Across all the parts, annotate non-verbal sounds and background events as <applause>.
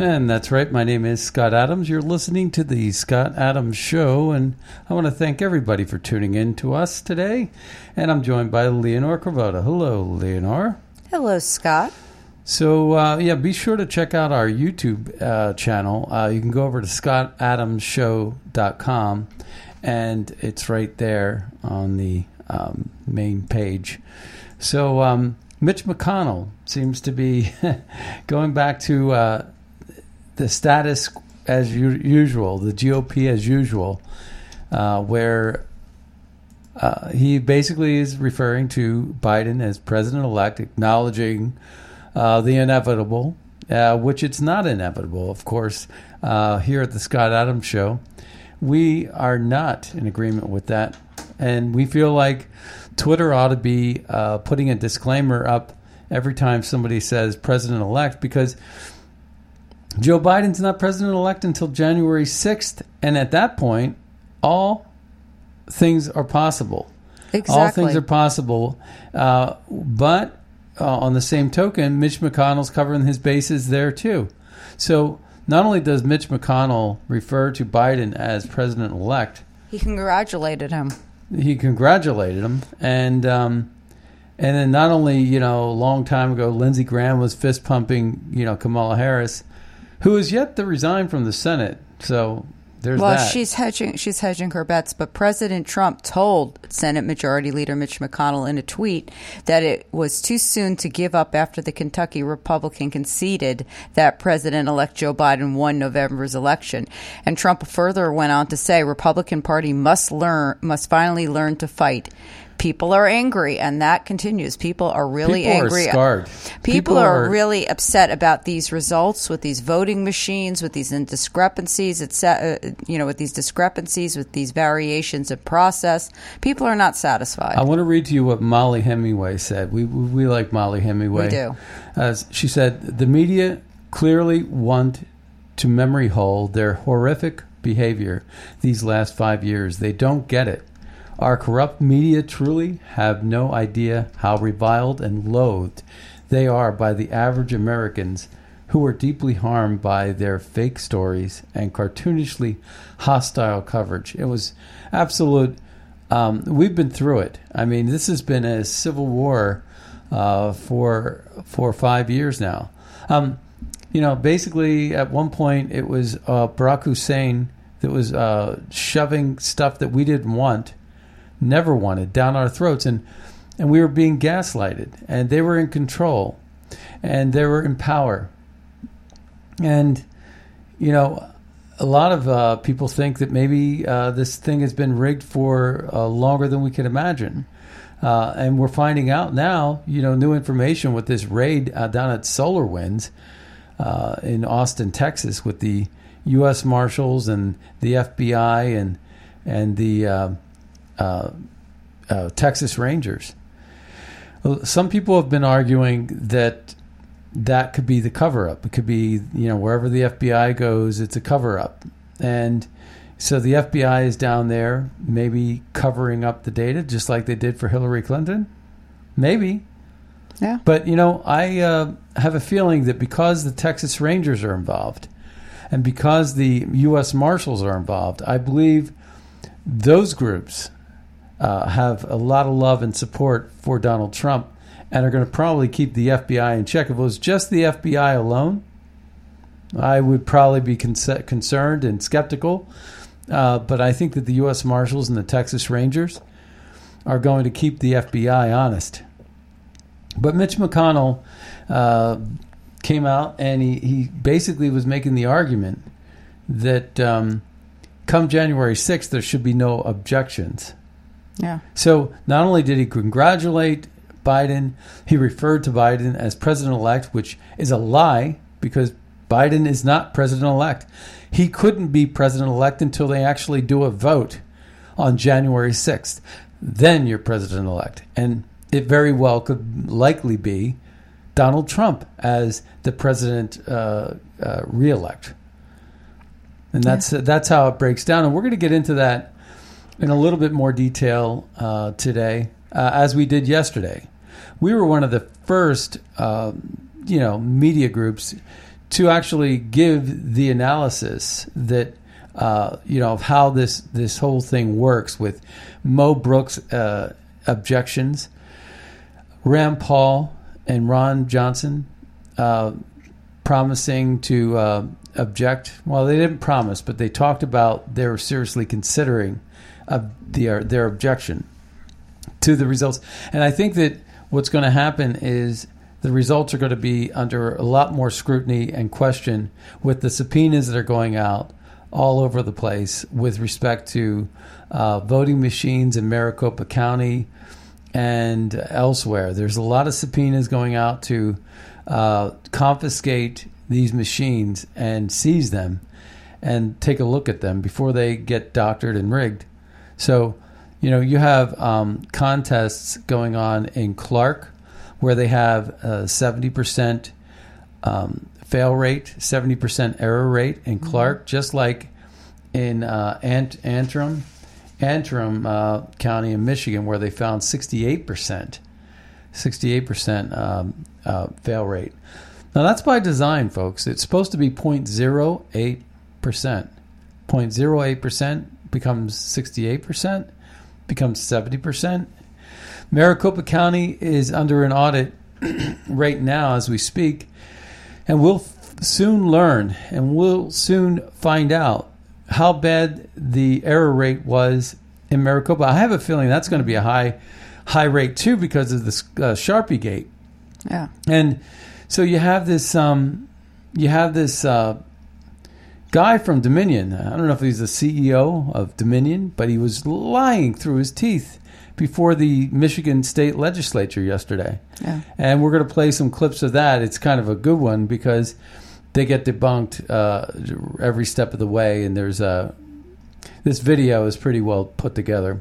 And that's right. My name is Scott Adams. You're listening to the Scott Adams Show, and I want to thank everybody for tuning in to us today. And I'm joined by Leonore Cravota. Hello, Leonore. Hello, Scott. So, uh, yeah, be sure to check out our YouTube uh, channel. Uh, you can go over to scottadamsshow.com, and it's right there on the um, main page. So, um, Mitch McConnell seems to be <laughs> going back to uh, the status as usual, the GOP as usual, uh, where uh, he basically is referring to Biden as president elect, acknowledging uh, the inevitable, uh, which it's not inevitable, of course. Uh, here at the Scott Adams Show, we are not in agreement with that, and we feel like Twitter ought to be uh, putting a disclaimer up every time somebody says president elect because Joe Biden's not president elect until January 6th. And at that point, all things are possible. Exactly. All things are possible. Uh, but uh, on the same token, Mitch McConnell's covering his bases there too. So not only does Mitch McConnell refer to Biden as president elect, He congratulated him. he congratulated him and um, and then not only you know a long time ago Lindsey Graham was fist pumping you know Kamala Harris who is yet to resign from the Senate so there's well, that she's hedging. She's hedging her bets. But President Trump told Senate Majority Leader Mitch McConnell in a tweet that it was too soon to give up after the Kentucky Republican conceded that President-elect Joe Biden won November's election. And Trump further went on to say, Republican Party must learn, must finally learn to fight. People are angry, and that continues. People are really People are angry. scarred. People, People are, are- really upset about these results with these voting machines, with these discrepancies, etc. Uh, you know, with these discrepancies, with these variations of process. People are not satisfied. I want to read to you what Mollie Hemingway said. We we, we like Mollie Hemingway. We do. As she said, the media clearly want to memory hold their horrific behavior these last five years. They don't get it. Our corrupt media truly have no idea how reviled and loathed they are by the average Americans who are deeply harmed by their fake stories and cartoonishly hostile coverage. It was absolute. Um, we've been through it. I mean, this has been a civil war uh, for for five years now. Um, you know, basically, at one point, it was uh, Barack Hussein that was uh, shoving stuff that we didn't want, never wanted, down our throats, and and we were being gaslighted, and they were in control, and they were in power, and you know, a lot of uh, people think that maybe uh, this thing has been rigged for uh, longer than we can imagine. Uh, and we're finding out now, you know, new information with this raid uh, down at SolarWinds uh, in Austin, Texas, with the U.S. Marshals and the FBI and and the uh, uh, Texas Rangers. some people have been arguing that that could be the cover up. It could be, you know, wherever the FBI goes, it's a cover up. And so the FBI is down there, maybe covering up the data, just like they did for Hillary Clinton. Maybe. Yeah. But, you know, I uh, have a feeling that because the Texas Rangers are involved and because the U.S. Marshals are involved, I believe those groups uh, have a lot of love and support for Donald Trump and are going to probably keep the FBI in check. If it was just the FBI alone, I would probably be con- concerned and skeptical. Uh, but I think that the U.S. Marshals and the Texas Rangers are going to keep the FBI honest. But Mitch McConnell uh, came out and he, he basically was making the argument that um, come January 6th, there should be no objections. Yeah. So not only did he congratulate Biden, he referred to Biden as president elect, which is a lie because Biden is not president elect. He couldn't be president elect until they actually do a vote on January 6th. Then you're president elect. And it very well could likely be Donald Trump as the president uh, uh, reelect. And that's yeah. that's how it breaks down. And we're going to get into that in a little bit more detail uh, today, uh, as we did yesterday. We were one of the first, um, you know, media groups to actually give the analysis that uh, you know of how this this whole thing works with Mo Brooks' uh, objections, Rand Paul and Ron Johnson uh, promising to uh, object. Well, they didn't promise, but they talked about they were seriously considering their their objection to the results. And I think that what's going to happen is the results are going to be under a lot more scrutiny and question with the subpoenas that are going out all over the place with respect to uh, voting machines in Maricopa County and elsewhere. There's a lot of subpoenas going out to uh, confiscate these machines and seize them and take a look at them before they get doctored and rigged. So, you know, you have um, contests going on in Clark where they have a 70% um, fail rate, 70% error rate in mm-hmm. Clark, just like in uh, Ant- Antrim, Antrim uh, County in Michigan, where they found 68%, 68% um, uh, fail rate. Now, that's by design, folks. It's supposed to be 0.08%. 0.08% becomes 68%, becomes 70%, Maricopa County is under an audit <clears throat> right now as we speak, and we'll f- soon learn and we'll soon find out how bad the error rate was in Maricopa. I have a feeling that's going to be a high high rate too because of this uh, Sharpie gate. Yeah. And so you have this um, you have this uh, guy from Dominion. I don't know if he's the CEO of Dominion, but he was lying through his teeth before the Michigan State Legislature yesterday. Yeah. And we're going to play some clips of that. It's kind of a good one because they get debunked uh, every step of the way, and there's a this video is pretty well put together.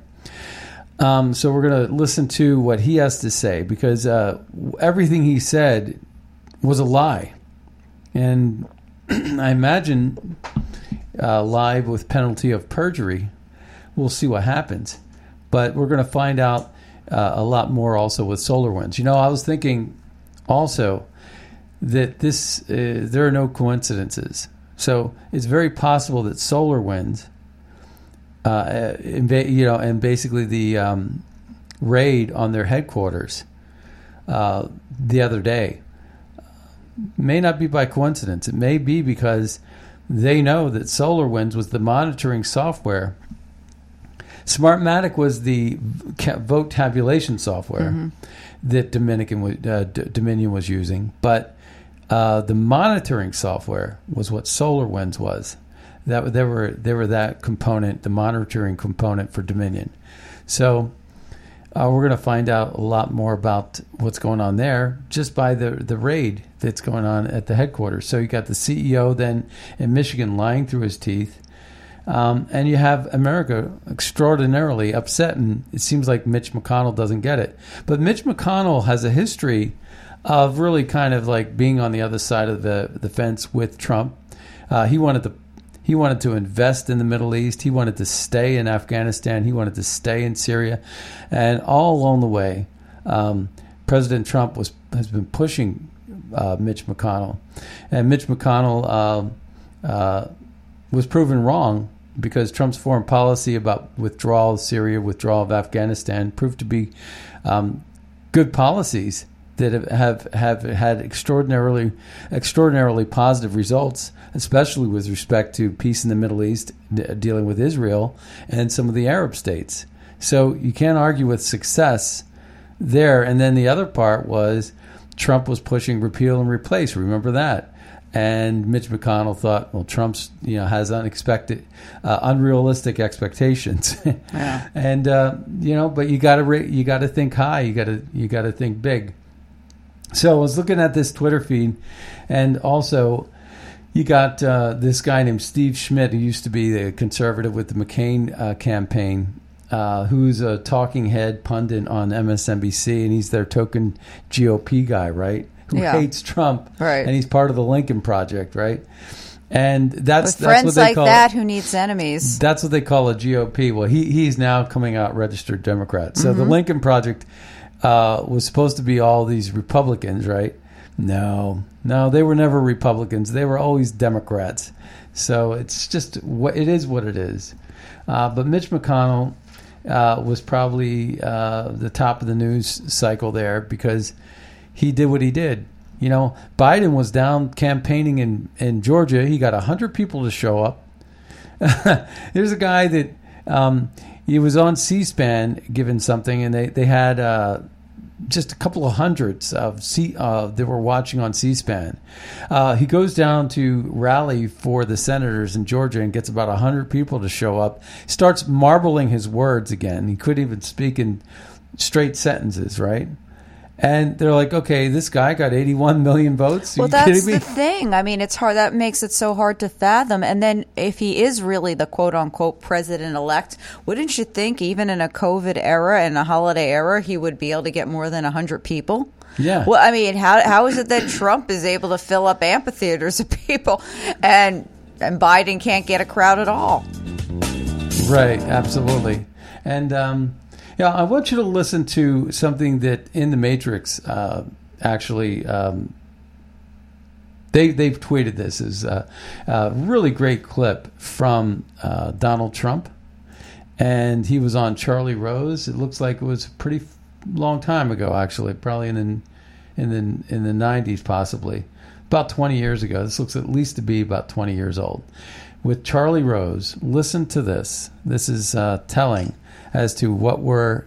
Um, so we're going to listen to what he has to say because uh, everything he said was a lie, and <clears throat> I imagine uh, live with penalty of perjury. We'll see what happens but we're going to find out uh, a lot more also with SolarWinds. You know, I was thinking also that this uh, there are no coincidences. So it's very possible that SolarWinds, uh, you know, and basically the um, raid on their headquarters uh, the other day may not be by coincidence. It may be because they know that SolarWinds was the monitoring software Smartmatic was the vote tabulation software mm-hmm. that Dominican uh, D- Dominion was using, but uh, the monitoring software was what SolarWinds was. That they were they were that component, the monitoring component for Dominion. So uh, we're going to find out a lot more about what's going on there just by the the raid that's going on at the headquarters. So you got the CEO then in Michigan lying through his teeth Um, and you have America extraordinarily upset, and it seems like Mitch McConnell doesn't get it. But Mitch McConnell has a history of really kind of like being on the other side of the, the fence with Trump. Uh, he wanted to he wanted to invest in the Middle East. He wanted to stay in Afghanistan. He wanted to stay in Syria, and all along the way, um, President Trump was has been pushing uh, Mitch McConnell, and Mitch McConnell uh, uh, was proven wrong because Trump's foreign policy about withdrawal of Syria, withdrawal of Afghanistan, proved to be um, good policies that have, have, have had extraordinarily extraordinarily positive results, especially with respect to peace in the Middle East, d- dealing with Israel and some of the Arab states. So you can't argue with success there. And then the other part was Trump was pushing repeal and replace. Remember that? And Mitch McConnell thought, well, Trump's you know has unexpected, uh, unrealistic expectations, <laughs> Yeah. and uh, you know, but you got to ra- you got to think high, you got to you got to think big. So I was looking at this Twitter feed, and also you got uh, this guy named Steve Schmidt, who used to be the conservative with the McCain uh, campaign, uh, who's a talking head pundit on MSNBC, and he's their token GOP guy, right? Who Yeah. hates Trump, Right. And he's part of the Lincoln Project, right? And that's that's what friends they like call that, who needs enemies? that's what they call a GOP. Well, he he's now coming out registered Democrat. So the Lincoln Project uh, was supposed to be all these Republicans, right? No, no, they were never Republicans. They were always Democrats. So it's just what it is. What it is. Uh, but Mitch McConnell uh, was probably uh, the top of the news cycle there because he did what he did. You know, Biden was down campaigning in, in Georgia. He got 100 people to show up. <laughs> There's a guy that um, he was on C-SPAN giving something, and they they had uh, just a couple of hundreds of C uh, that were watching on C-SPAN. Uh, he goes down to rally for the senators in Georgia and gets about hundred people to show up. Starts marbling his words again. He couldn't even speak in straight sentences, right? And they're like, okay, this guy got 81 million votes. Are Well, that's the thing. I mean, it's hard. That makes it so hard to fathom. And then, if he is really the quote unquote president elect, wouldn't you think, even in a COVID era and a holiday era, he would be able to get more than 100 people? Yeah. Well, I mean, how, how is it that Trump is able to fill up amphitheaters of people and, and Biden can't get a crowd at all? Right, absolutely. And um, yeah, I want you to listen to something that in the Matrix uh, actually um, they they've tweeted this is a, a really great clip from uh, Donald Trump, and he was on Charlie Rose. It looks like it was a pretty long time ago, actually, probably in the, in the in the nineties, possibly about twenty years ago. This looks at least to be about twenty years old. With Charlie Rose, listen to this. This is uh, telling as to what we're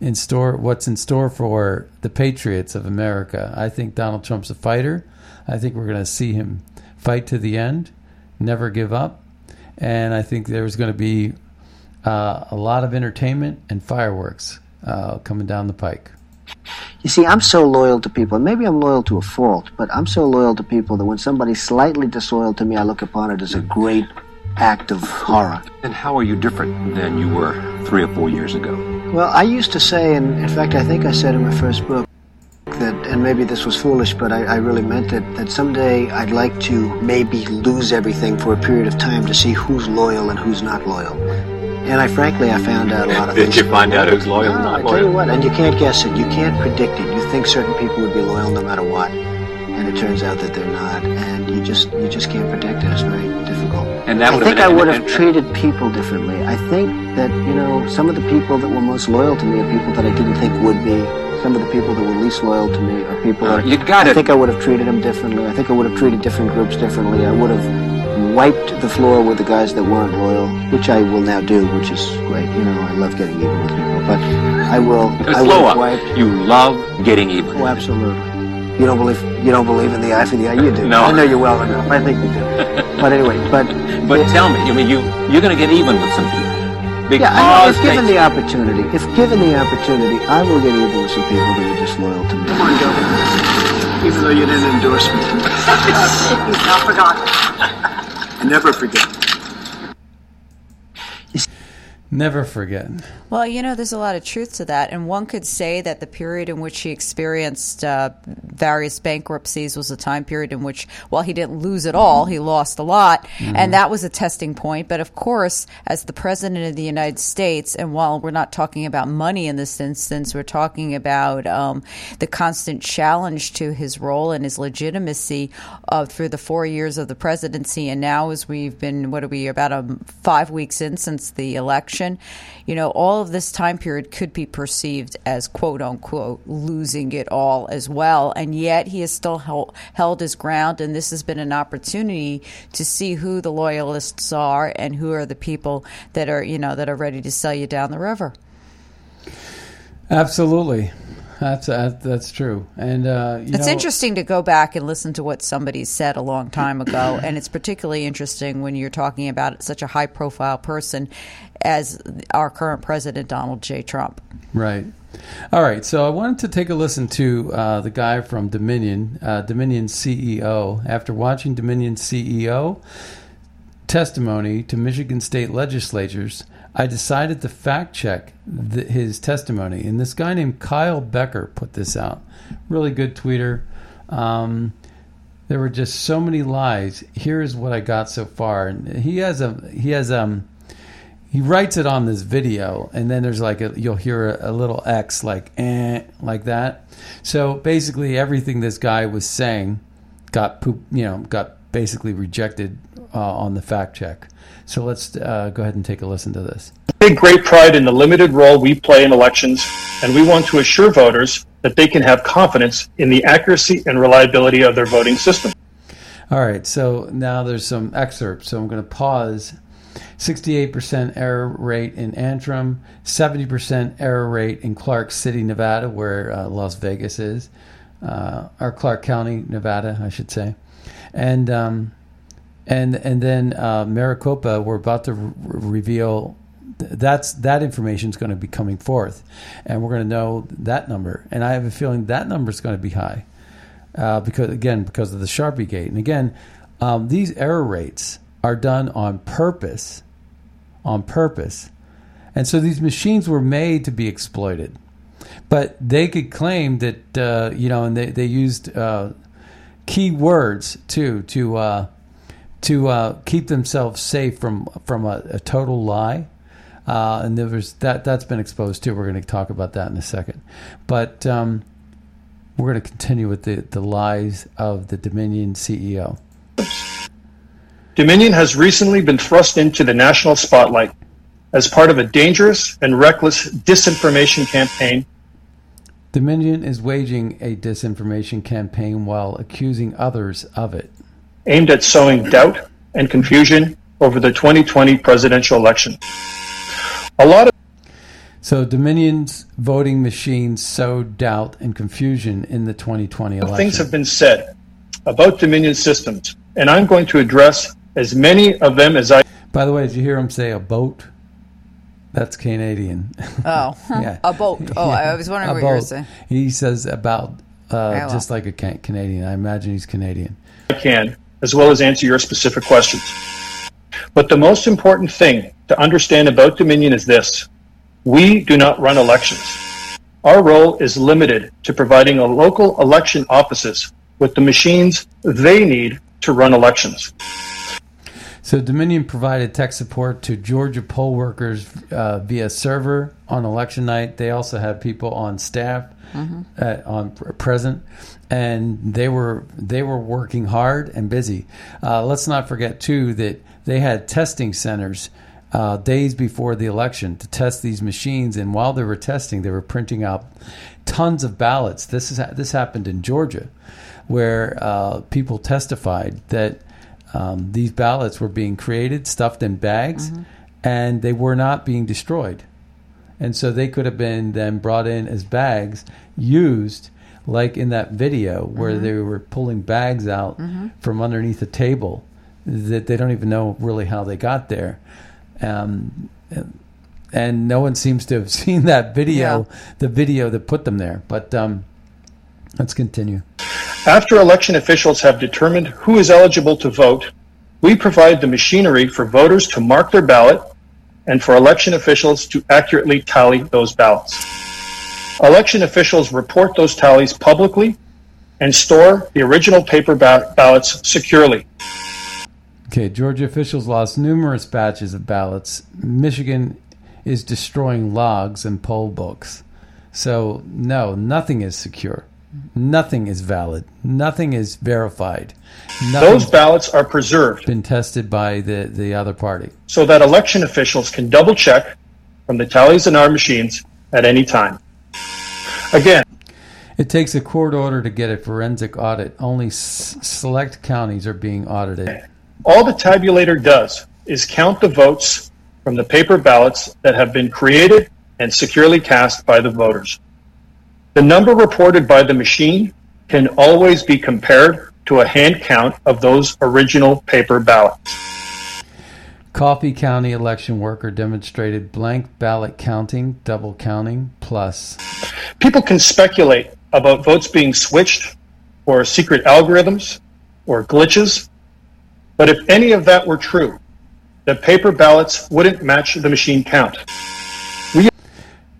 in store, what's in store for the Patriots of America. I think Donald Trump's a fighter. I think we're going to see him fight to the end, never give up, and I think there's going to be uh, a lot of entertainment and fireworks uh, coming down the pike. You see, I'm so loyal to people. and Maybe I'm loyal to a fault, but I'm so loyal to people that when somebody's slightly disloyal to me, I look upon it as a great act of horror. And how are you different than you were three or four years ago? Well, I used to say, and in fact, I think I said in my first book, that, and maybe this was foolish, but I, I really meant it, that someday I'd like to maybe lose everything for a period of time to see who's loyal and who's not loyal. And I frankly, I found out a lot of <laughs> Did things. you find out who's loyal and No, not I tell you loyal? what, and you can't guess it. You can't predict it. You think certain people would be loyal no matter what, and it turns out that they're not. And you just you just can't predict it. It's very difficult. And that I would have think been- I would have treated people differently. I think that you know some of the people that were most loyal to me are people that I didn't think would be. Some of the people that were least loyal to me are people Uh, that you gotta- I think I would have treated them differently. I think I would have treated different groups differently. I would have wiped the floor with the guys that weren't loyal, which I will now do, which is great. You know, I love getting even with people, but I will. I Slow will up. wipe. You love getting even. Oh, absolutely. You don't believe you don't believe in the eye for the eye. You do. No. I know you well enough. I think you do. But anyway, but <laughs> But tell me, I mean, you you're going to get even with some people because yeah, I know if given the opportunity, if given the opportunity, I will get even with some people that are disloyal to me. Come on, Joe. Even though you didn't endorse me. <laughs> He's not forgotten. I never forget. Never forget. Well, you know, there's a lot of truth to that. And one could say that the period in which he experienced uh, various bankruptcies was a time period in which, while he didn't lose it all, he lost a lot. Mm-hmm. And that was a testing point. But of course, as the President of the United States, and while we're not talking about money in this instance, we're talking about um, the constant challenge to his role and his legitimacy uh, through the four years of the presidency. And now, as we've been, what are we, about um, five weeks in since the election you know, all of this time period could be perceived as quote unquote losing it all as well. And yet he has still held, held his ground. And this has been an opportunity to see who the loyalists are and who are the people that are, you know, that are ready to sell you down the river. Absolutely. That's uh, that's true, and uh, it's know, interesting to go back and listen to what somebody said a long time ago, <clears throat> and it's particularly interesting when you're talking about such a high profile person as our current president, Donald J. Trump. Right. All right. So I wanted to take a listen to uh, the guy from Dominion, uh, Dominion CEO. After watching Dominion CEO testimony to Michigan state legislatures I decided to fact check the, his testimony. And this guy named Kyle Becker put this out. Really good tweeter. Um, there were just so many lies. Here's what I got so far. And he has a he has um he writes it on this video, and then there's like a you'll hear a, a little X like eh like that. So basically, everything this guy was saying got poop, you know, got basically rejected uh, on the fact check. So let's uh, go ahead and take a listen to this. Take great pride in the limited role we play in elections, and we want to assure voters that they can have confidence in the accuracy and reliability of their voting system. All right, so now there's some excerpts. So I'm going to pause. 68% error rate in Antrim, 70% error rate in Clark City, Nevada, where uh, Las Vegas is, uh, or Clark County, Nevada, I should say. And um, and and then uh, Maricopa, we're about to re- reveal that's that information is going to be coming forth, and we're going to know that number. And I have a feeling that number is going to be high, uh, because again because of the Sharpie gate. And again, um, these error rates are done on purpose, on purpose, and so these machines were made to be exploited. But they could claim that uh, you know, and they they used uh, key words too to uh, to uh, keep themselves safe from from a, a total lie. Uh, and there was that that's been exposed too. We're going to talk about that in a second, but um, we're going to continue with the, the lies of the Dominion CEO. Dominion has recently been thrust into the national spotlight as part of a dangerous and reckless disinformation campaign. Dominion is waging a disinformation campaign while accusing others of it aimed at sowing doubt and confusion over the 2020 presidential election. A lot of so Dominion's voting machines sowed doubt and confusion in the 2020 election. Things have been said about Dominion systems, and I'm going to address as many of them as I. By the way, did you hear him say a boat? That's Canadian. Oh, <laughs> yeah. a boat. Oh, yeah. I was wondering a what boat. you were saying. He says about uh, just like a Canadian. I imagine he's Canadian. I can as well as answer your specific questions. But the most important thing to understand about Dominion is this we do not run elections. Our role is limited to providing a local election offices with the machines they need to run elections. So Dominion provided tech support to Georgia poll workers uh, via server on election night. They also had people on staff mm-hmm. uh, on present, and they were they were working hard and busy. Uh, let's not forget too that they had testing centers. Uh, days before the election to test these machines, and while they were testing, they were printing out tons of ballots. This is this happened in Georgia, where uh, people testified that um, these ballots were being created, stuffed in bags, mm-hmm. and they were not being destroyed. And so they could have been then brought in as bags, used like in that video where mm-hmm. they were pulling bags out mm-hmm. from underneath a table that they don't even know really how they got there. Um, and no one seems to have <laughs> seen that video, yeah. the video that put them there. But um, let's continue. After election officials have determined who is eligible to vote, we provide the machinery for voters to mark their ballot, and for election officials to accurately tally those ballots. Election officials report those tallies publicly and store the original paper ba- ballots securely. Okay, Georgia officials lost numerous batches of ballots. Michigan is destroying logs and poll books. So, no, nothing is secure. Nothing is valid. Nothing is verified. Those ballots are preserved been tested by the, the other party. so that election officials can double check from the tallies in our machines at any time. Again, It takes a court order to get a forensic audit. Only s- select counties are being audited. all the tabulator does is count the votes from the paper ballots that have been created and securely cast by the voters. The number reported by the machine can always be compared to a hand count of those original paper ballots. Coffee County election worker demonstrated blank ballot counting, double counting, plus. People can speculate about votes being switched or secret algorithms or glitches, but if any of that were true, the paper ballots wouldn't match the machine count. We-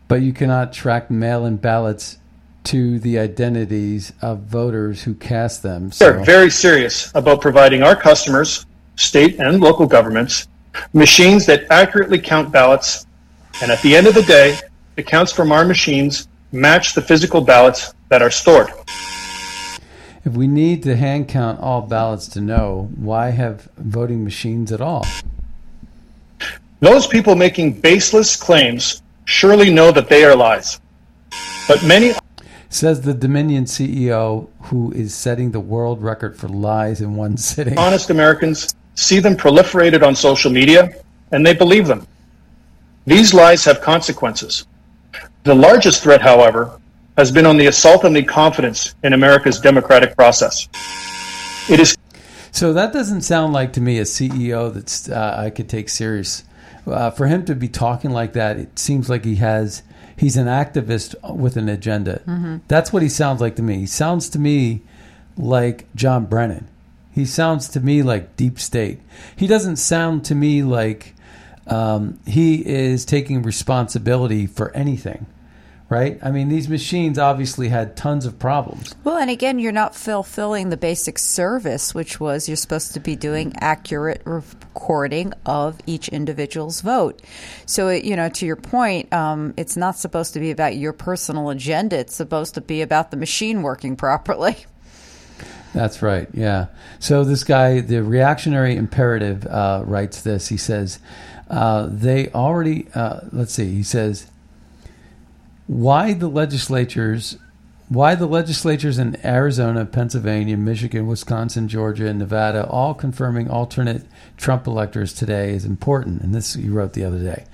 But you cannot track mail in ballots to the identities of voters who cast them. We're very serious about providing our customers, state and local governments, machines that accurately count ballots. And at the end of the day, the counts from our machines match the physical ballots that are stored. if we need to hand count all ballots to know, why have voting machines at all? Those people making baseless claims surely know that they are lies. But many Says the Dominion CEO who is setting the world record for lies in one sitting. honest Americans see them proliferated on social media and they believe them. These lies have consequences. The largest threat, however, has been on the assault on the confidence in America's democratic process. It is So that doesn't sound like to me a CEO that's uh, I could take serious. Uh, for him to be talking like that, it seems like he has he's an activist with an agenda. That's what he sounds like to me. He sounds to me like John Brennan. He sounds to me like deep state. He doesn't sound to me like um, he is taking responsibility for anything. Right? I mean, these machines obviously had tons of problems. Well, and again, you're not fulfilling the basic service, which was you're supposed to be doing accurate recording of each individual's vote. So, it, you know, to your point, um, it's not supposed to be about your personal agenda. It's supposed to be about the machine working <laughs> properly. That's right. Yeah. So this guy, the reactionary imperative, uh, writes this. He says, uh, "They already." Uh, let's see. He says, "Why the legislatures? Why the legislatures in Arizona, Pennsylvania, Michigan, Wisconsin, Georgia, and Nevada all confirming alternate Trump electors today is important." And this you wrote the other day.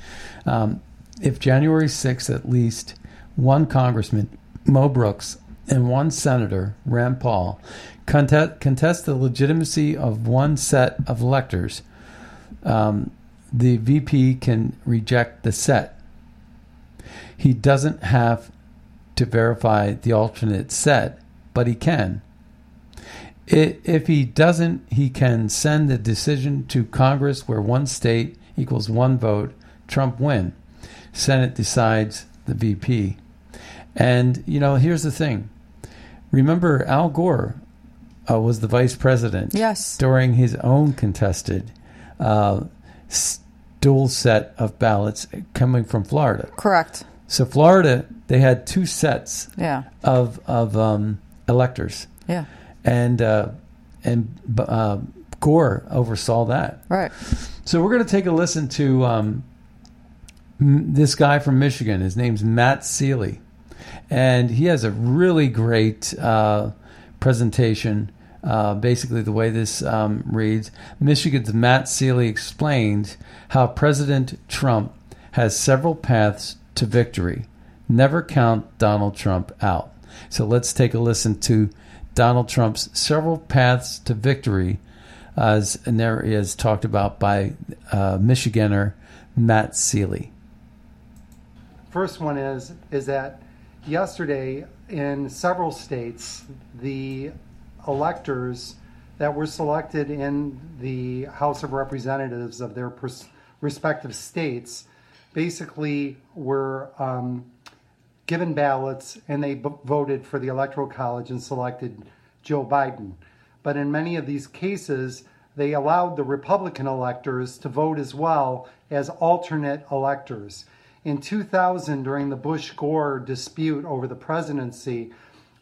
Um, if January 6th, at least one congressman, Mo Brooks, and one senator, Rand Paul, contest, contest the legitimacy of one set of electors, um, the VP can reject the set. He doesn't have to verify the alternate set, but he can. If he doesn't, he can send the decision to Congress where one state equals one vote, Trump win. Senate decides the VP. And, you know, here's the thing. Remember, Al Gore uh, was the vice president Yes. during his own contested uh, dual set of ballots coming from Florida. Correct. So, Florida, they had two sets Yeah. of, of um, electors. Yeah. And, uh, and uh, Gore oversaw that. Right. So we're going to take a listen to um, m- this guy from Michigan. His name's Matt Seeley, and he has a really great uh, presentation. Uh, basically, the way this um, reads, Michigan's Matt Seeley explains how President Trump has several paths to victory. Never count Donald Trump out. So let's take a listen to Donald Trump's several paths to victory as there is talked about by uh, Michiganer Matt Seeley. First one is is that yesterday in several states the electors that were selected in the House of Representatives of their pers- respective states basically were um, given ballots and they voted for the Electoral College and selected Joe Biden. But in many of these cases, they allowed the Republican electors to vote as well as alternate electors. In 2000, during the Bush Gore dispute over the presidency,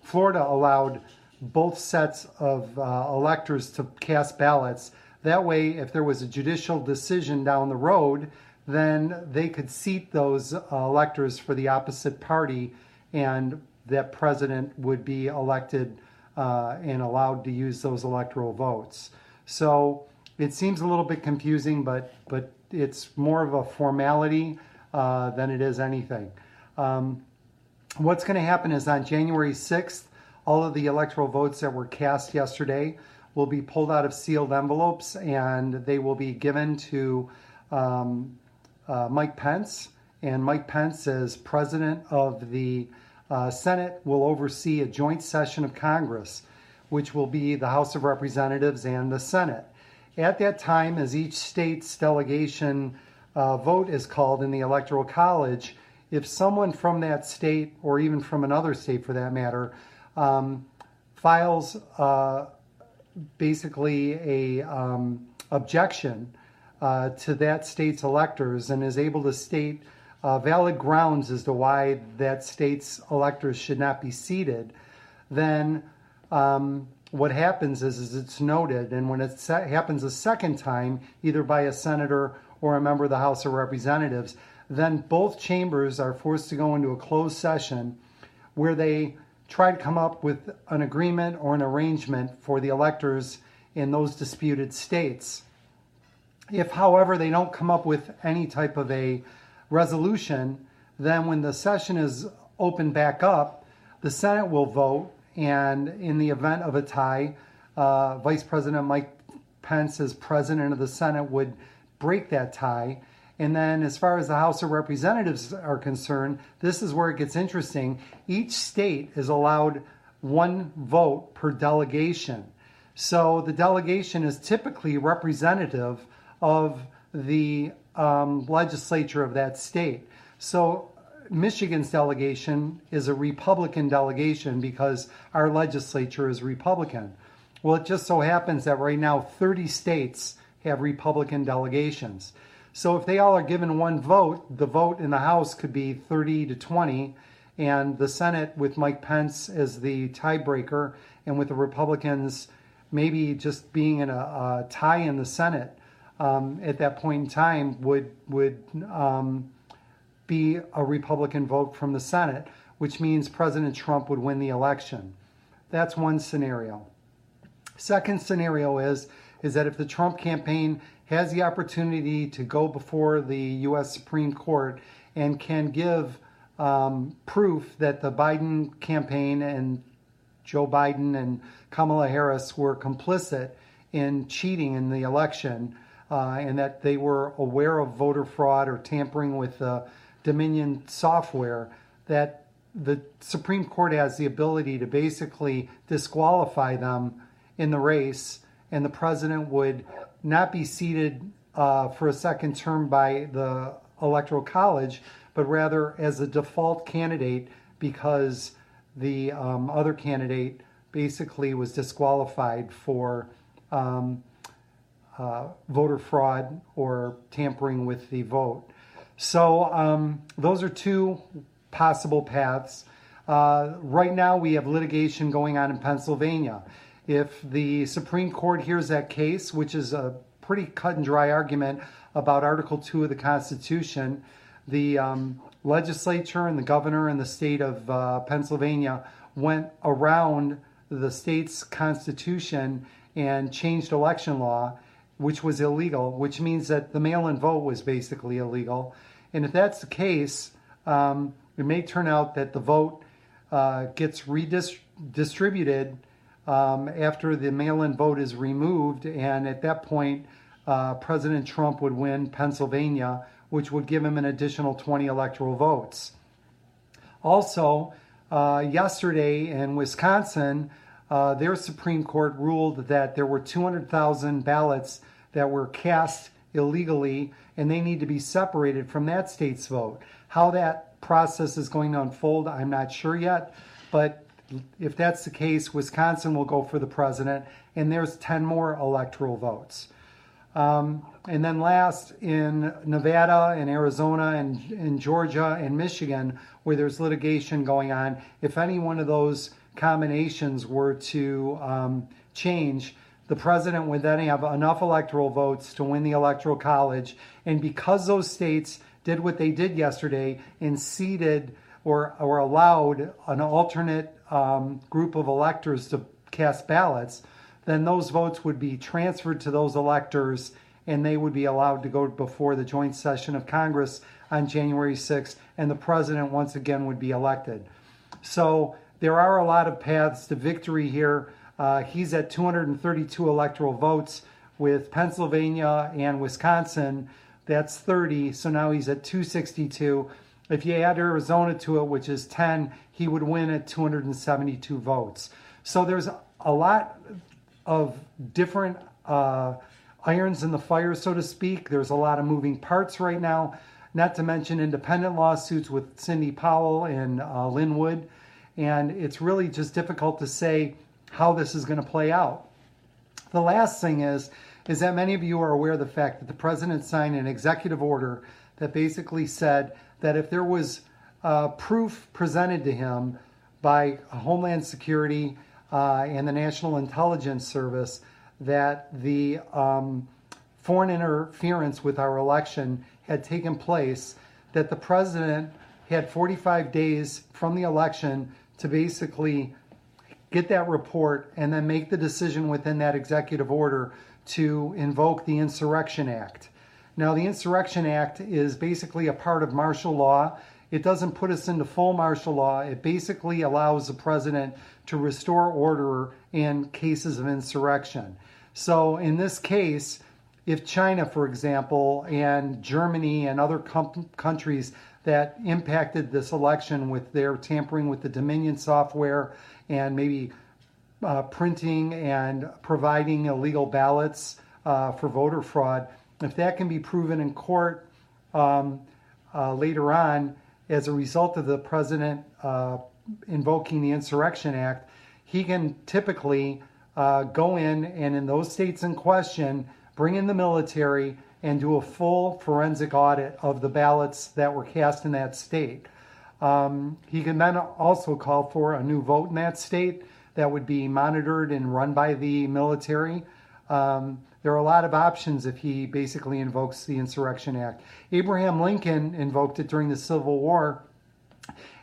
Florida allowed both sets of uh, electors to cast ballots. That way, if there was a judicial decision down the road, then they could seat those uh, electors for the opposite party, and that president would be elected uh, and allowed to use those electoral votes. So it seems a little bit confusing, but but it's more of a formality uh, than it is anything. Um, what's going to happen is on January 6th, all of the electoral votes that were cast yesterday will be pulled out of sealed envelopes and they will be given to um, uh, Mike Pence. And Mike Pence, as president of the uh, Senate, will oversee a joint session of Congress, which will be the House of Representatives and the Senate. At that time, as each state's delegation uh, vote is called in the Electoral College, if someone from that state, or even from another state for that matter, um, files uh, basically a um, objection uh, to that state's electors and is able to state uh, valid grounds as to why that state's electors should not be seated, then um, what happens is, is it's noted, and when it happens a second time, either by a senator or a member of the House of Representatives, then both chambers are forced to go into a closed session where they try to come up with an agreement or an arrangement for the electors in those disputed states. If, however, they don't come up with any type of a resolution, then when the session is opened back up, the Senate will vote, and in the event of a tie, uh, Vice President Mike Pence, as president of the Senate, would break that tie. And then, as far as the House of Representatives are concerned, this is where it gets interesting. Each state is allowed one vote per delegation. So the delegation is typically representative of the um, legislature of that state. So Michigan's delegation is a Republican delegation because our legislature is Republican. Well, it just so happens that right now 30 states have Republican delegations. So if they all are given one vote, the vote in the House could be 30 to 20, and the Senate with Mike Pence as the tiebreaker, and with the Republicans maybe just being in a, a tie in the Senate um, at that point in time would would um, be a Republican vote from the Senate, which means President Trump would win the election. That's one scenario. Second scenario is is that if the Trump campaign has the opportunity to go before the U.S. Supreme Court and can give um, proof that the Biden campaign and Joe Biden and Kamala Harris were complicit in cheating in the election and that they were aware of voter fraud or tampering with the Dominion software, that the Supreme Court has the ability to basically disqualify them in the race, and the president would not be seated uh, for a second term by the Electoral College, but rather as a default candidate because the um, other candidate basically was disqualified for um, uh, voter fraud or tampering with the vote. So, um, those are two possible paths. Uh, right now, we have litigation going on in Pennsylvania. If the Supreme Court hears that case, which is a pretty cut and dry argument about Article 2 of the Constitution, the um, legislature and the governor and the state of uh, Pennsylvania went around the state's constitution and changed election law, which was illegal, which means that the mail in vote was basically illegal. And if that's the case, um, it may turn out that the vote uh, gets redistributed um, after the mail in vote is removed. And at that point, uh, President Trump would win Pennsylvania, which would give him an additional 20 electoral votes. Also, uh, yesterday in Wisconsin, uh, their Supreme Court ruled that there were 200,000 ballots that were cast illegally, and they need to be separated from that state's vote. How that process is going to unfold, I'm not sure yet, but if that's the case, Wisconsin will go for the president, and there's 10 more electoral votes. Um, and then last, in Nevada and Arizona and in Georgia and Michigan, where there's litigation going on, if any one of those combinations were to um, change, the president would then have enough electoral votes to win the electoral college. And because those states did what they did yesterday and seated or, or allowed an alternate um, group of electors to cast ballots, then those votes would be transferred to those electors and they would be allowed to go before the joint session of Congress on January 6th, and the president once again would be elected. So there are a lot of paths to victory here. Uh, he's at 232 electoral votes with Pennsylvania and Wisconsin. That's 30. So now he's at 262. If you add Arizona to it, which is 10, he would win at 272 votes. So there's a lot of different uh, irons in the fire, so to speak. There's a lot of moving parts right now, not to mention independent lawsuits with Sidney Powell and uh, Lin Wood. And it's really just difficult to say how this is going to play out. The last thing is, is that many of you are aware of the fact that the president signed an executive order that basically said that if there was uh, proof presented to him by Homeland Security uh, and the National Intelligence Service that the um, foreign interference with our election had taken place, that the president had 45 days from the election to basically get that report and then make the decision within that executive order to invoke the Insurrection Act. Now, the Insurrection Act is basically a part of martial law. It doesn't put us into full martial law. It basically allows the president to restore order in cases of insurrection. So, in this case, if China, for example, and Germany and other com- countries that impacted this election with their tampering with the Dominion software and maybe uh, printing and providing illegal ballots uh, for voter fraud, if that can be proven in court um, uh, later on as a result of the president uh, invoking the Insurrection Act, he can typically uh, go in and in those states in question, bring in the military and do a full forensic audit of the ballots that were cast in that state. Um, he can then also call for a new vote in that state that would be monitored and run by the military. Um, there are a lot of options if he basically invokes the Insurrection Act. Abraham Lincoln invoked it during the Civil War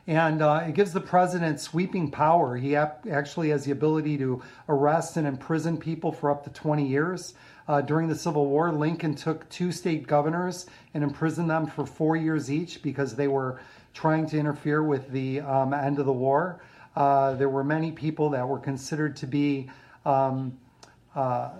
and uh, it gives the president sweeping power. He ap- actually has the ability to arrest and imprison people for up to 20 years. Uh, during the Civil War, Lincoln took two state governors and imprisoned them for four years each because they were trying to interfere with the um, end of the war. Uh, there were many people that were considered to be um, uh,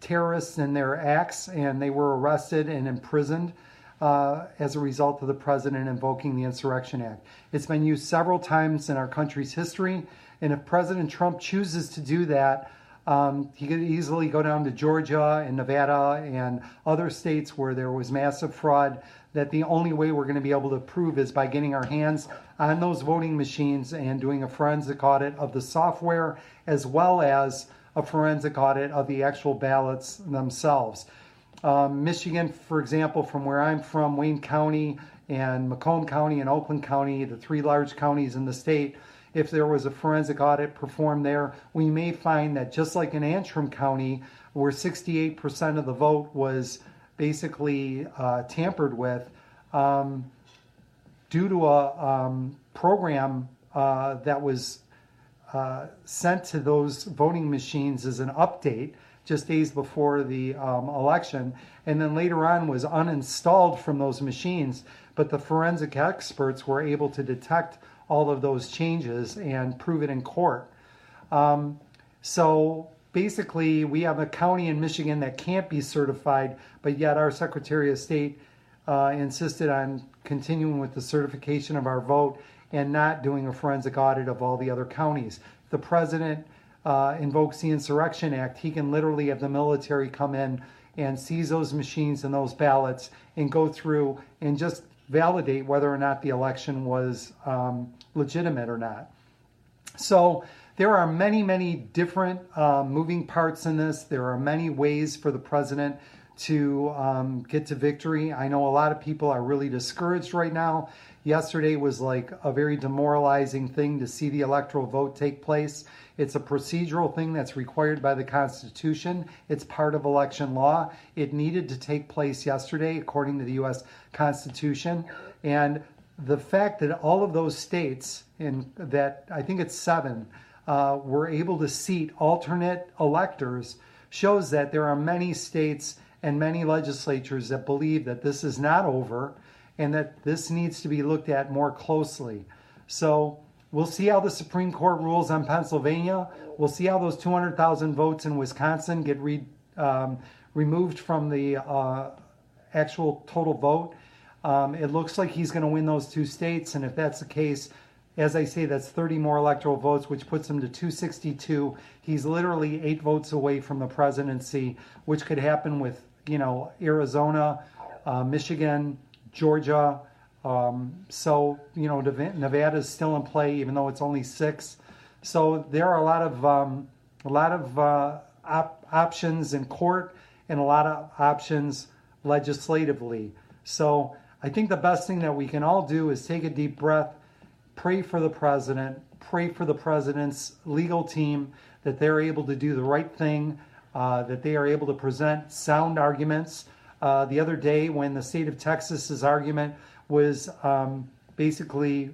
terrorists in their acts, and they were arrested and imprisoned uh, as a result of the president invoking the Insurrection Act. It's been used several times in our country's history, and if President Trump chooses to do that, um, he could easily go down to Georgia and Nevada and other states where there was massive fraud. That the only way we're going to be able to prove is by getting our hands on those voting machines and doing a forensic audit of the software as well as a forensic audit of the actual ballots themselves. Um, Michigan, for example, from where I'm from, Wayne County and Macomb County and Oakland County, the three large counties in the state, if there was a forensic audit performed there, we may find that just like in Antrim County, where 68% of the vote was basically uh, tampered with, um, due to a um, program uh, that was uh, sent to those voting machines as an update just days before the um, election, and then later on was uninstalled from those machines. But the forensic experts were able to detect all of those changes and prove it in court. Um, so basically, we have a county in Michigan that can't be certified, but yet our Secretary of State uh, insisted on continuing with the certification of our vote and not doing a forensic audit of all the other counties. The president uh, invokes the Insurrection Act, he can literally have the military come in and seize those machines and those ballots and go through and just validate whether or not the election was um, legitimate or not. So there are many, many different uh, moving parts in this. There are many ways for the president to um, get to victory. I know a lot of people are really discouraged right now. Yesterday was like a very demoralizing thing to see the electoral vote take place. It's a procedural thing that's required by the Constitution. It's part of election law. It needed to take place yesterday, according to the U.S. Constitution. And the fact that all of those states, in that I think it's seven, uh, were able to seat alternate electors shows that there are many states and many legislatures that believe that this is not over and that this needs to be looked at more closely. So we'll see how the Supreme Court rules on Pennsylvania. We'll see how those 200,000 votes in Wisconsin get re, um, removed from the uh, actual total vote. Um, it looks like he's going to win those two states, and if that's the case, as I say, that's 30 more electoral votes, which puts him to 262. He's literally eight votes away from the presidency, which could happen with, you know, Arizona, uh, Michigan, Georgia. Um, so, you know, Nevada is still in play, even though it's only six. So there are a lot of um, a lot of uh, op- options in court and a lot of options legislatively. So I think the best thing that we can all do is take a deep breath, pray for the president, pray for the president's legal team that they're able to do the right thing, uh, that they are able to present sound arguments uh, the other day when the state of Texas's argument was um, basically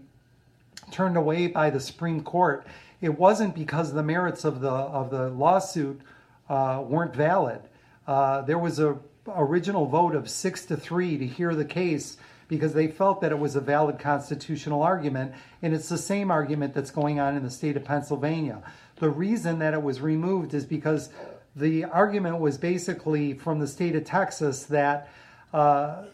turned away by the Supreme Court. It wasn't because the merits of the of the lawsuit uh, weren't valid. Uh, there was a original vote of six to three to hear the case because they felt that it was a valid constitutional argument, and it's the same argument that's going on in the state of Pennsylvania. The reason that it was removed is because the argument was basically from the state of Texas that uh,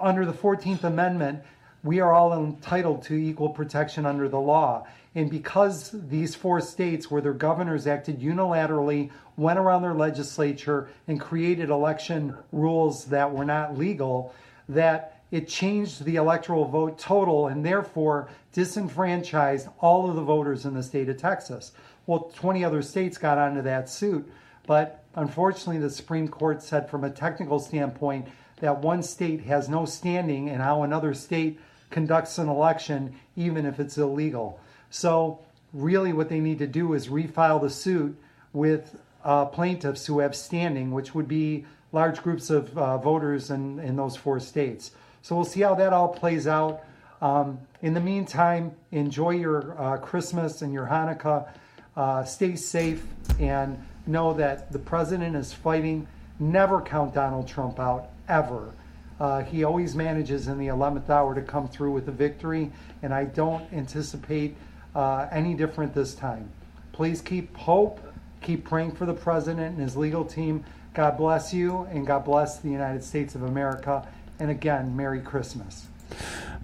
under the 14th Amendment, we are all entitled to equal protection under the law. And because these four states, where their governors acted unilaterally, went around their legislature and created election rules that were not legal, that it changed the electoral vote total and therefore disenfranchised all of the voters in the state of Texas. Well, 20 other states got onto that suit. But unfortunately, the Supreme Court said from a technical standpoint that one state has no standing in how another state conducts an election, even if it's illegal. So, really, what they need to do is refile the suit with uh, plaintiffs who have standing, which would be large groups of uh, voters in, in those four states. So, we'll see how that all plays out. Um, in the meantime, enjoy your uh, Christmas and your Hanukkah. Uh, stay safe and know that the president is fighting. Never count Donald Trump out, ever. Uh, he always manages in the 11th hour to come through with a victory, and I don't anticipate uh, any different this time. Please keep hope, keep praying for the president and his legal team. God bless you, and God bless the United States of America. And again, Merry Christmas.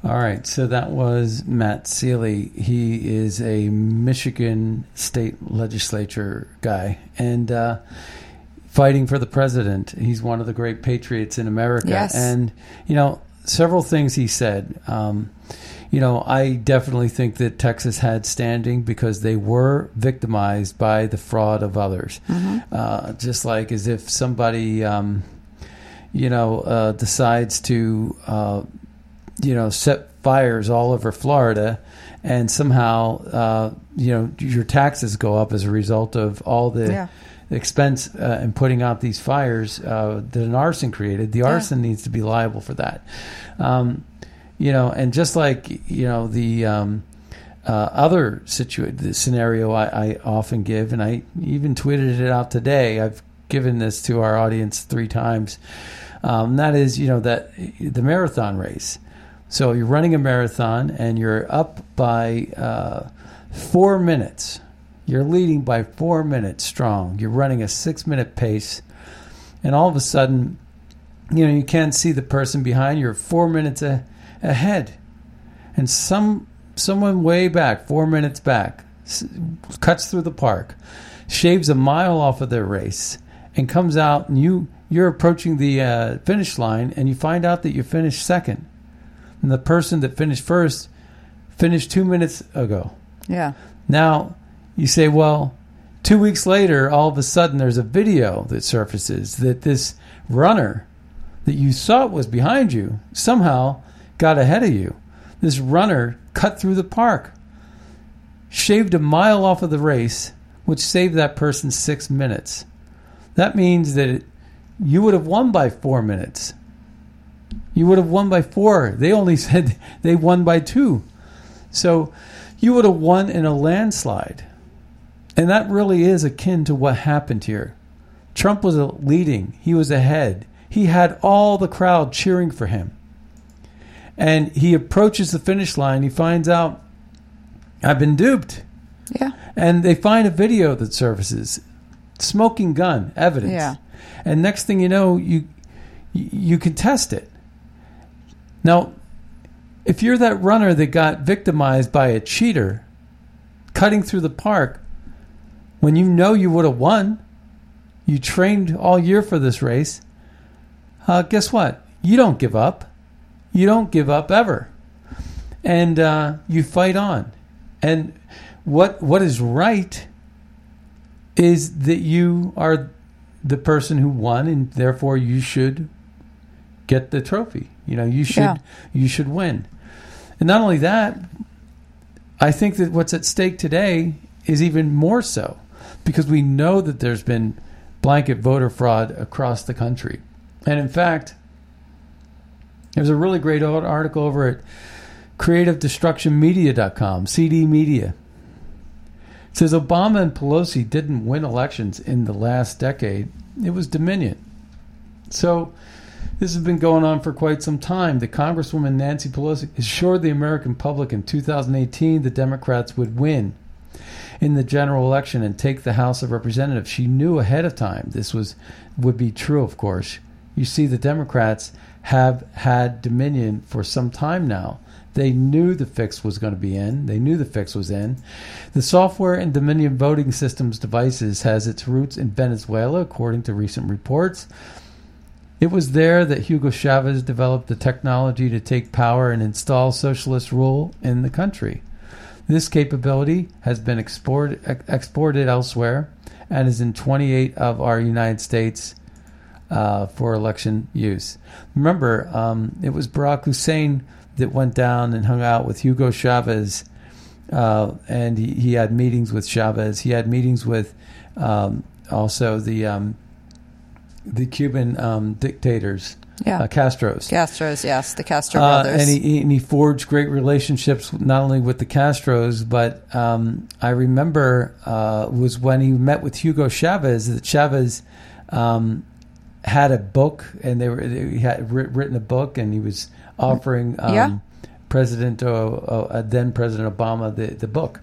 All right, so that was Matt Sealy. He is a Michigan state legislature guy and uh, fighting for the president. He's one of the great patriots in America. Yes. And, you know, several things he said. Um, you know, I definitely think that Texas had standing because they were victimized by the fraud of others. Mm-hmm. Uh, just like as if somebody, um, you know, uh, decides to uh, you know, set fires all over Florida, and somehow, uh, you know, your taxes go up as a result of all the yeah. Expense uh, in putting out these fires uh, that an arson created. The arson needs to be liable for that. Um, you know, and just like you know the um, uh, other situ- the scenario I, I often give, and I even tweeted it out today. I've given this to our audience three times. Um, that is, you know, that the marathon race. So you're running a marathon and you're up by uh, four minutes. You're leading by four minutes strong. You're running a six minute pace. And all of a sudden, you know, you can't see the person behind You're four minutes a- ahead. And some someone way back, four minutes back, s- cuts through the park, shaves a mile off of their race, and comes out and you you're approaching the uh, finish line and you find out that you finished second, and the person that finished first finished two minutes ago. Yeah. Now you say, well, two weeks later, all of a sudden there's a video that surfaces that this runner that you thought was behind you somehow got ahead of you. This runner cut through the park, shaved a mile off of the race, which saved that person six minutes. That means that you would have won by four minutes. You would have won by four. They only <laughs> said they won by two. So you would have won in a landslide. And that really is akin to what happened here. Trump was leading, he was ahead. He had all the crowd cheering for him. And he approaches the finish line. He finds out, I've been duped. Yeah. And they find a video that surfaces smoking gun evidence. Yeah. And next thing you know, you you can test it. Now, if you're that runner that got victimized by a cheater cutting through the park when you know you would have won, you trained all year for this race, uh, guess what? You don't give up. You don't give up ever. And uh, you fight on. And what what is right is that you are the person who won and therefore you should get the trophy. You know, you should Yeah. you should win. And not only that, I think that what's at stake today is even more so because we know that there's been blanket voter fraud across the country. And in fact, there's a really great article over at creativedestructionmedia.com, CD Media. It says Obama and Pelosi didn't win elections in the last decade. It was Dominion. So this has been going on for quite some time. The Congresswoman Nancy Pelosi assured the American public in 2018 the Democrats would win in the general election and take the House of Representatives. She knew ahead of time this was would be true, of course. You see, the Democrats have had dominion for some time now. They knew the fix was going to be in. They knew the fix was in. The software in Dominion voting systems devices has its roots in Venezuela, according to recent reports. It was there that Hugo Chavez developed the technology to take power and install socialist rule in the country. This capability has been export, ex- exported elsewhere and is in 28 of our United States uh, for election use. Remember, um, it was Barack Hussein that went down and hung out with Hugo Chavez, uh, and he, he had meetings with Chavez. He had meetings with um, also the um, the Cuban um, dictators, Yeah. uh, Castro's. Castros, yes, the Castro Uh, brothers. and, he, and he forged great relationships not only with the Castros, but um, I remember uh, was when he met with Hugo Chavez that Chavez um, had a book, and they were he had written a book, and he was offering um, Yeah. President uh, uh, then President Obama the the book,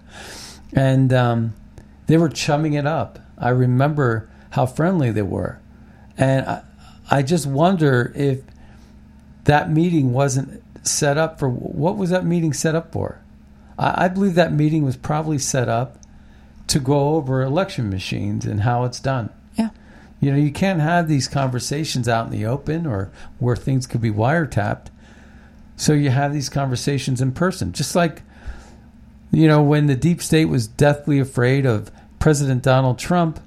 and um, they were chumming it up. I remember how friendly they were, and I, I just wonder if that meeting wasn't set up for what was that meeting set up for? I, I believe that meeting was probably set up to go over election machines and how it's done. Yeah. You know, you can't have these conversations out in the open or where things could be wiretapped. So you have these conversations in person. Just like, you know, when the deep state was deathly afraid of President Donald Trump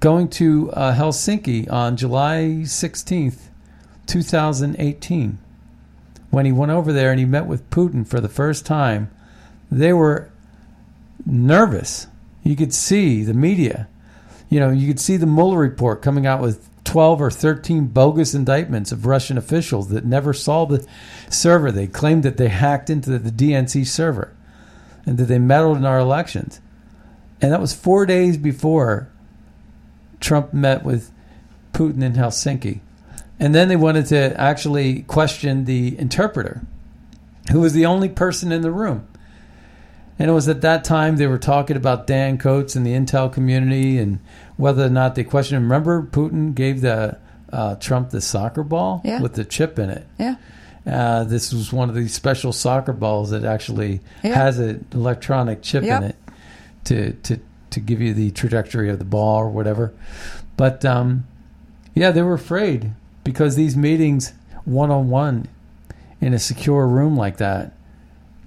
going to uh, Helsinki on July 16th, 2018. When he went over there and he met with Putin for the first time, they were nervous. You could see the media. You know, you could see the Mueller report coming out with 12 or 13 bogus indictments of Russian officials that never saw the server. They claimed that they hacked into the DNC server and that they meddled in our elections. And that was four days before Trump met with Putin in Helsinki. And then they wanted to actually question the interpreter, who was the only person in the room. And it was at that time they were talking about Dan Coats and the Intel community and whether or not they questioned him. Remember, Putin gave the uh, Trump the soccer ball Yeah. with the chip in it. yeah. Uh, this was one of these special soccer balls that actually Yeah. has an electronic chip Yep. in it to, to to give you the trajectory of the ball or whatever. But um, Yeah, they were afraid because these meetings one on one in a secure room like that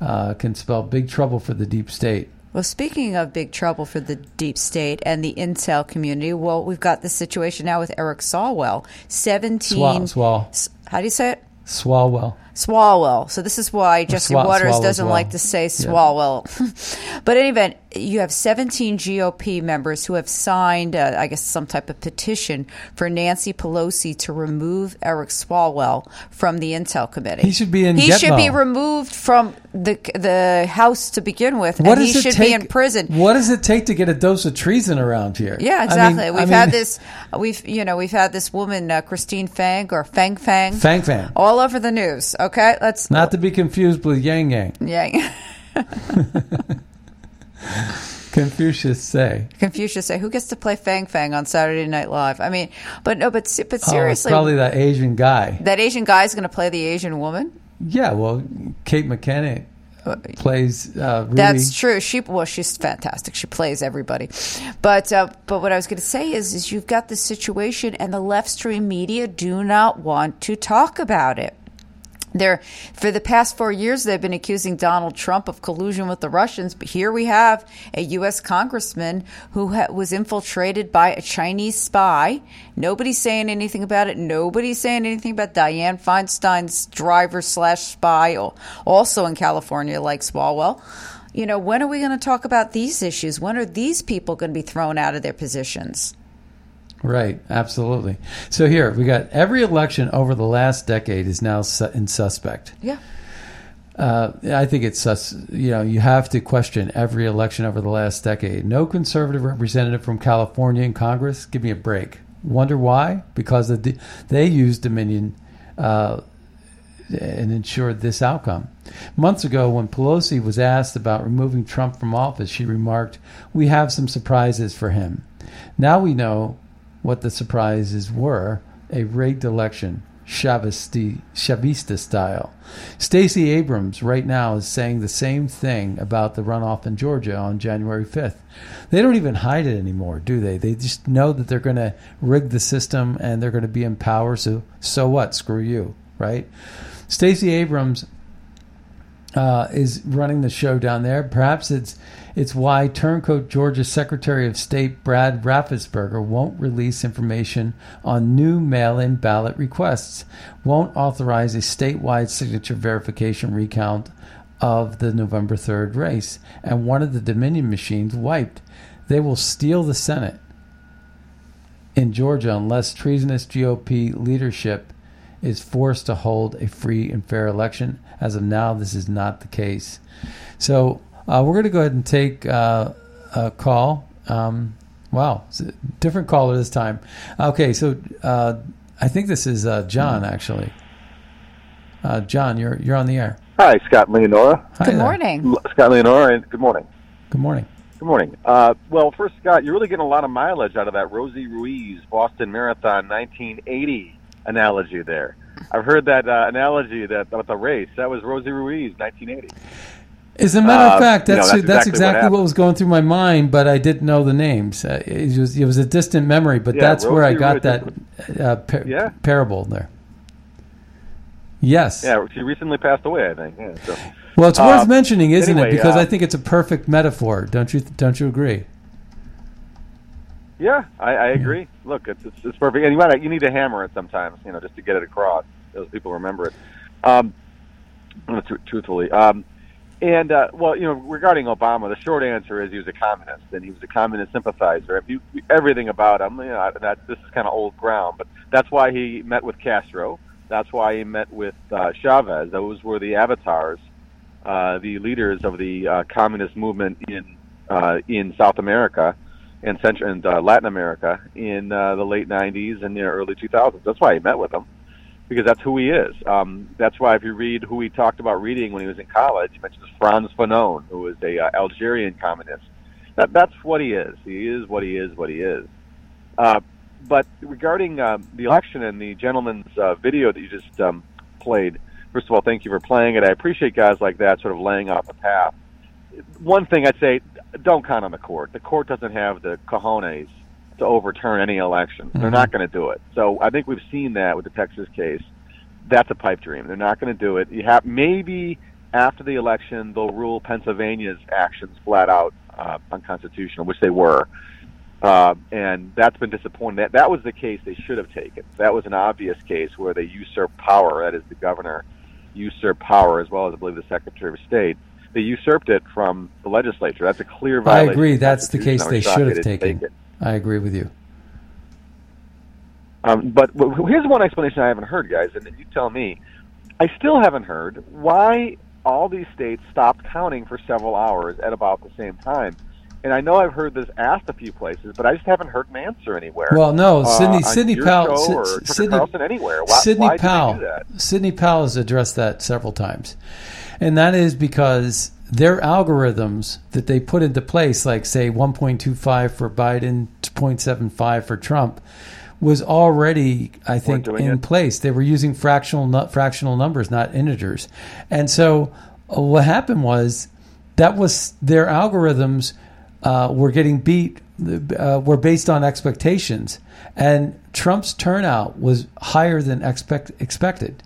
uh, can spell big trouble for the deep state. Well, speaking of big trouble for the deep state and the intel community, well, we've got the situation now with Eric Swalwell. 17. Swal, swal, How do you say it? Swalwell. Swalwell. So this is why Jesse Swa- Waters Swalwell, doesn't Swalwell. like to say Swalwell. <laughs> but in any event, you have 17 GOP members who have signed, uh, I guess, some type of petition for Nancy Pelosi to remove Eric Swalwell from the Intel Committee. He should be in He should be removed from the the House to begin with, What and he should be in prison. What does it take to get a dose of treason around here? Yeah, I mean- exactly. We've mean, had this. We've you know we've had this woman uh, Christine Fang or Fang Fang Fang Fang. all over the news. Okay, let's Not to be confused with Yang Yang. Yang. <laughs> Confucius say. Confucius say, "Who gets to play Fang Fang on Saturday Night Live?" I mean, but no, but but Oh, seriously, probably that Asian guy. that Asian guy is going to play the Asian woman. Yeah, well, Kate McKinnon plays uh, Rudy. That's true. She well, she's fantastic. She plays everybody. But uh, but what I was going to say is is you've got this situation, and the left stream media do not want to talk about it. They're, for the past four years, they've been accusing Donald Trump of collusion with the Russians. But here we have a U.S. congressman who ha- was infiltrated by a Chinese spy. Nobody's saying anything about it. Nobody's saying anything about Dianne Feinstein's driver slash spy, also in California, like Swalwell. You know, when are we going to talk about these issues? When are these people going to be thrown out of their positions? Right, absolutely. So here we got every election over the last decade is now su- in suspect. Yeah. Uh, I think it's sus. You know, you have to question every election over the last decade. No conservative representative from California in Congress. Give me a break. Wonder why? Because the, they used Dominion uh, and ensured this outcome. Months ago, when Pelosi was asked about removing Trump from office, she remarked, "We have some surprises for him." Now we know what the surprises were: a rigged election, Chavisti, Chavista style. Stacey Abrams right now is saying the same thing about the runoff in Georgia on January 5th. They don't even hide it anymore, do they? They just know that they're going to rig the system and they're going to be in power. So, so what? Screw you, right? Stacey Abrams uh, is running the show down there. Perhaps it's it's why turncoat Georgia Secretary of State Brad Raffensperger won't release information on new mail-in ballot requests, won't authorize a statewide signature verification recount of the November 3rd race, and wanted the Dominion machines wiped. They will steal the Senate in Georgia unless treasonous GOP leadership is forced to hold a free and fair election. As of now, this is not the case. So uh, we're going to go ahead and take uh, a call. Um, wow, it's a different caller this time. Okay, so uh, I think this is uh, John actually. Uh, John, you're you're on the air. Hi, Scott Leonora. Hi Good there. morning. Scott Leonora, and good morning. Good morning. Good morning. Uh, well, first, Scott, you're really getting a lot of mileage out of that Rosie Ruiz Boston Marathon 1980 analogy there. <laughs> I've heard that uh, analogy that about the race. That was Rosie Ruiz 1980. As a matter of Uh, fact, you know, that's that's that's exactly what what, was going through my mind, but I didn't know the names. Uh, it was it was a distant memory, but Yeah, that's where I got Ruiz that uh, par- Yeah. parable there. Yes. Yeah, she recently passed away, I think. Yeah, so. Well, it's worth Uh, mentioning, isn't anyway, it? Because uh, I think it's a perfect metaphor. Don't you? Don't you agree? Yeah, I, I agree. Look, it's, it's it's perfect, and you might you need to hammer it sometimes, you know, just to get it across. Those people remember it. Um, tr- truthfully, um, and uh, well, you know, regarding Obama, the short answer is he was a communist, and he was a communist sympathizer. If you, everything about him, you know, that this is kind of old ground, but that's why he met with Castro. That's why he met with uh, Chavez. Those were the avatars, uh, the leaders of the uh, communist movement in uh, in South America and Central and uh, Latin America in uh, the late '90s and the early 2000s. That's why he met with them because that's who he is. Um, that's why if you read who he talked about reading when he was in college, he mentions Frantz Fanon, who was a uh, Algerian communist. That that's what he is. He is what he is. What he is. Uh, but regarding uh, the election and the gentleman's uh, video that you just um, played, first of all, thank you for playing it. I appreciate guys like that sort of laying out the path. One thing I'd say, don't count on the court. The court doesn't have the cojones to overturn any election. Mm-hmm. They're not going to do it. So I think we've seen that with the Texas case. That's a pipe dream. They're not going to do it. You have maybe after the election they'll rule Pennsylvania's actions flat out uh, unconstitutional, which they were. Uh, and that's been disappointing. That that was the case they should have taken. That was an obvious case where they usurped power. That is, the governor usurped power as well as I believe the Secretary of State. They usurped it from the legislature. That's a clear violation. I agree. That's the case they should have taken. take. I agree with you. Um, but here's one explanation I haven't heard, guys, and then you tell me. I still haven't heard why all these states stopped counting for several hours at about the same time. And I know I've heard this asked a few places, but I just haven't heard an answer anywhere. Well, no, Uh, Sidney on Sidney Powell, show Sy- or Sy- Tucker Sidney anywhere. Why, Sidney why Powell. Sidney Powell has addressed that several times, and that is because their algorithms that they put into place, like say 1.25 for Biden, 0.75 for Trump, was already, I think, in it. place. They were using fractional fractional numbers, not integers, and so uh, what happened was that was their algorithms uh, were getting beat uh, were based on expectations and Trump's turnout was higher than expect, expected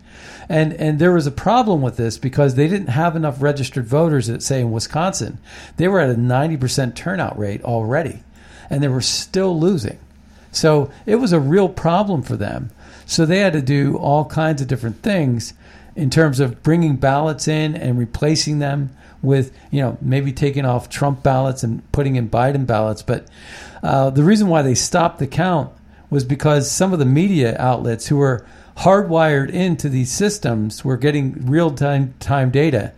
and and there was a problem with this because they didn't have enough registered voters at say in Wisconsin. They were at a 90% turnout rate already and they were still losing. So it was a real problem for them. So they had to do all kinds of different things in terms of bringing ballots in and replacing them with, you know, maybe taking off Trump ballots and putting in Biden ballots. But uh, the reason why they stopped the count was because some of the media outlets who were hardwired into these systems we're getting real time time data.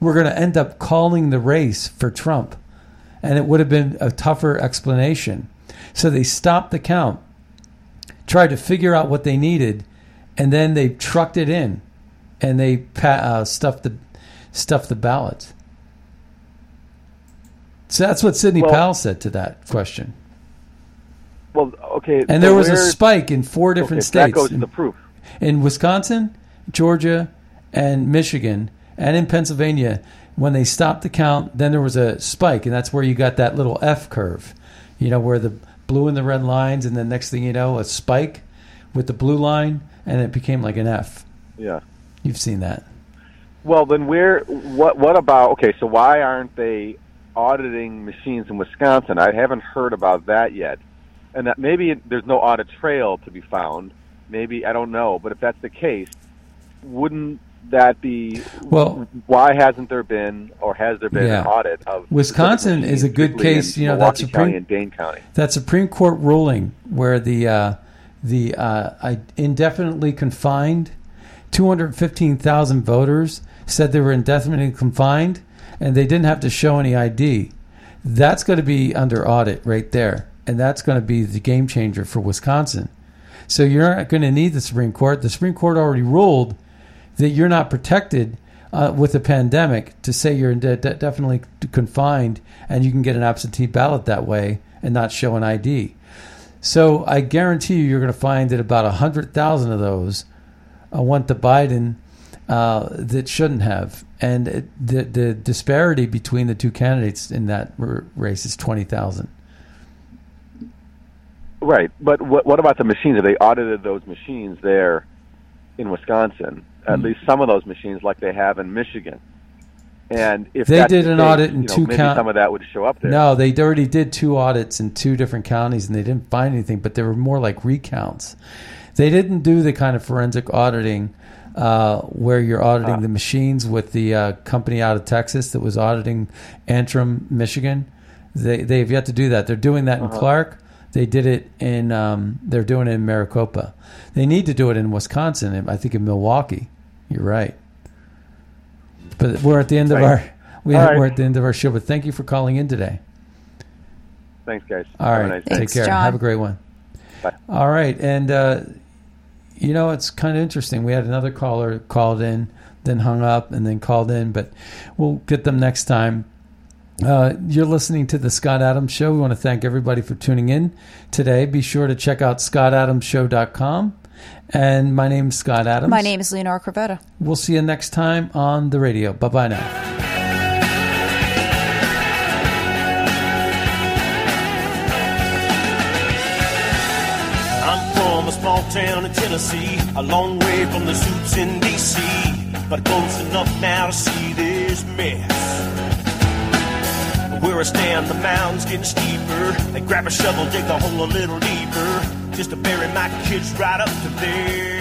We're going to end up calling the race for Trump, and it would have been a tougher explanation. So they stopped the count, tried to figure out what they needed, and then they trucked it in, and they uh, stuffed the stuffed the ballots. So that's what Sidney Well- Powell said to that question. Well, okay. And there was a spike in four different okay, states. That goes to the proof. In Wisconsin, Georgia, and Michigan, and in Pennsylvania, when they stopped the count, then there was a spike, and that's where you got that little F curve, you know, where the blue and the red lines, and then next thing you know, a spike with the blue line, and it became like an F. Yeah. You've seen that. Well, then where? What? What about? Okay, so why aren't they auditing machines in Wisconsin? I haven't heard about that yet, and that maybe there's no audit trail to be found. Maybe I don't know, but if that's the case, wouldn't that be? Well- why hasn't there been, or has there been Yeah. an audit of Wisconsin is a good case, you know, that Supreme- County County. That Supreme Court ruling where the uh, the uh, I- indefinitely confined 215,000 voters said they were indefinitely confined and they didn't have to show any ID. That's going to be under audit right there. And that's going to be the game changer for Wisconsin. So you're not going to need the Supreme Court. The Supreme Court already ruled that you're not protected uh, with a pandemic to say you're de- de- definitely confined and you can get an absentee ballot that way and not show an ID. So I guarantee you, you're going to find that about 100,000 of those uh, went to Biden uh, that shouldn't have. And it, the, the disparity between the two candidates in that r- race is 20,000. Right, but what, what about the machines? Have they audited those machines there in Wisconsin? At least some of those machines, like they have in Michigan. And if They did the an case, audit in you know, two counties, some of that would show up there. No, they already did two audits in two different counties and they didn't find anything, but they were more like recounts. They didn't do the kind of forensic auditing uh, where you're auditing the machines with the uh, company out of Texas that was auditing Antrim, Michigan. They they have yet to do that. They're doing that in Uh-huh. Clark. They did it in. Um, they're doing it in Maricopa. They need to do it in Wisconsin. and I think in Milwaukee. You're right. But we're at the end of Right. our we All right. we're at the end of our show. But thank you for calling in today. Thanks, guys. All right, Have a nice day. take care. John. Have a great one. Bye. All right, and uh, you know it's kind of interesting. We had another caller called in, then hung up, and then called in, but we'll get them next time. Uh, you're listening to the Scott Adams Show. We want to thank everybody for tuning in today. Be sure to check out scottadamsshow.com. And my name is Scott Adams. My name is Leonora Cravotta. We'll see you next time on the radio. Bye bye now. I'm from a small town in Tennessee, a long way from the suits in D.C., but close enough now to see this mess. Where I stand, the mound's getting steeper. They grab a shovel, dig the hole a little deeper, just to bury my kids right up to there.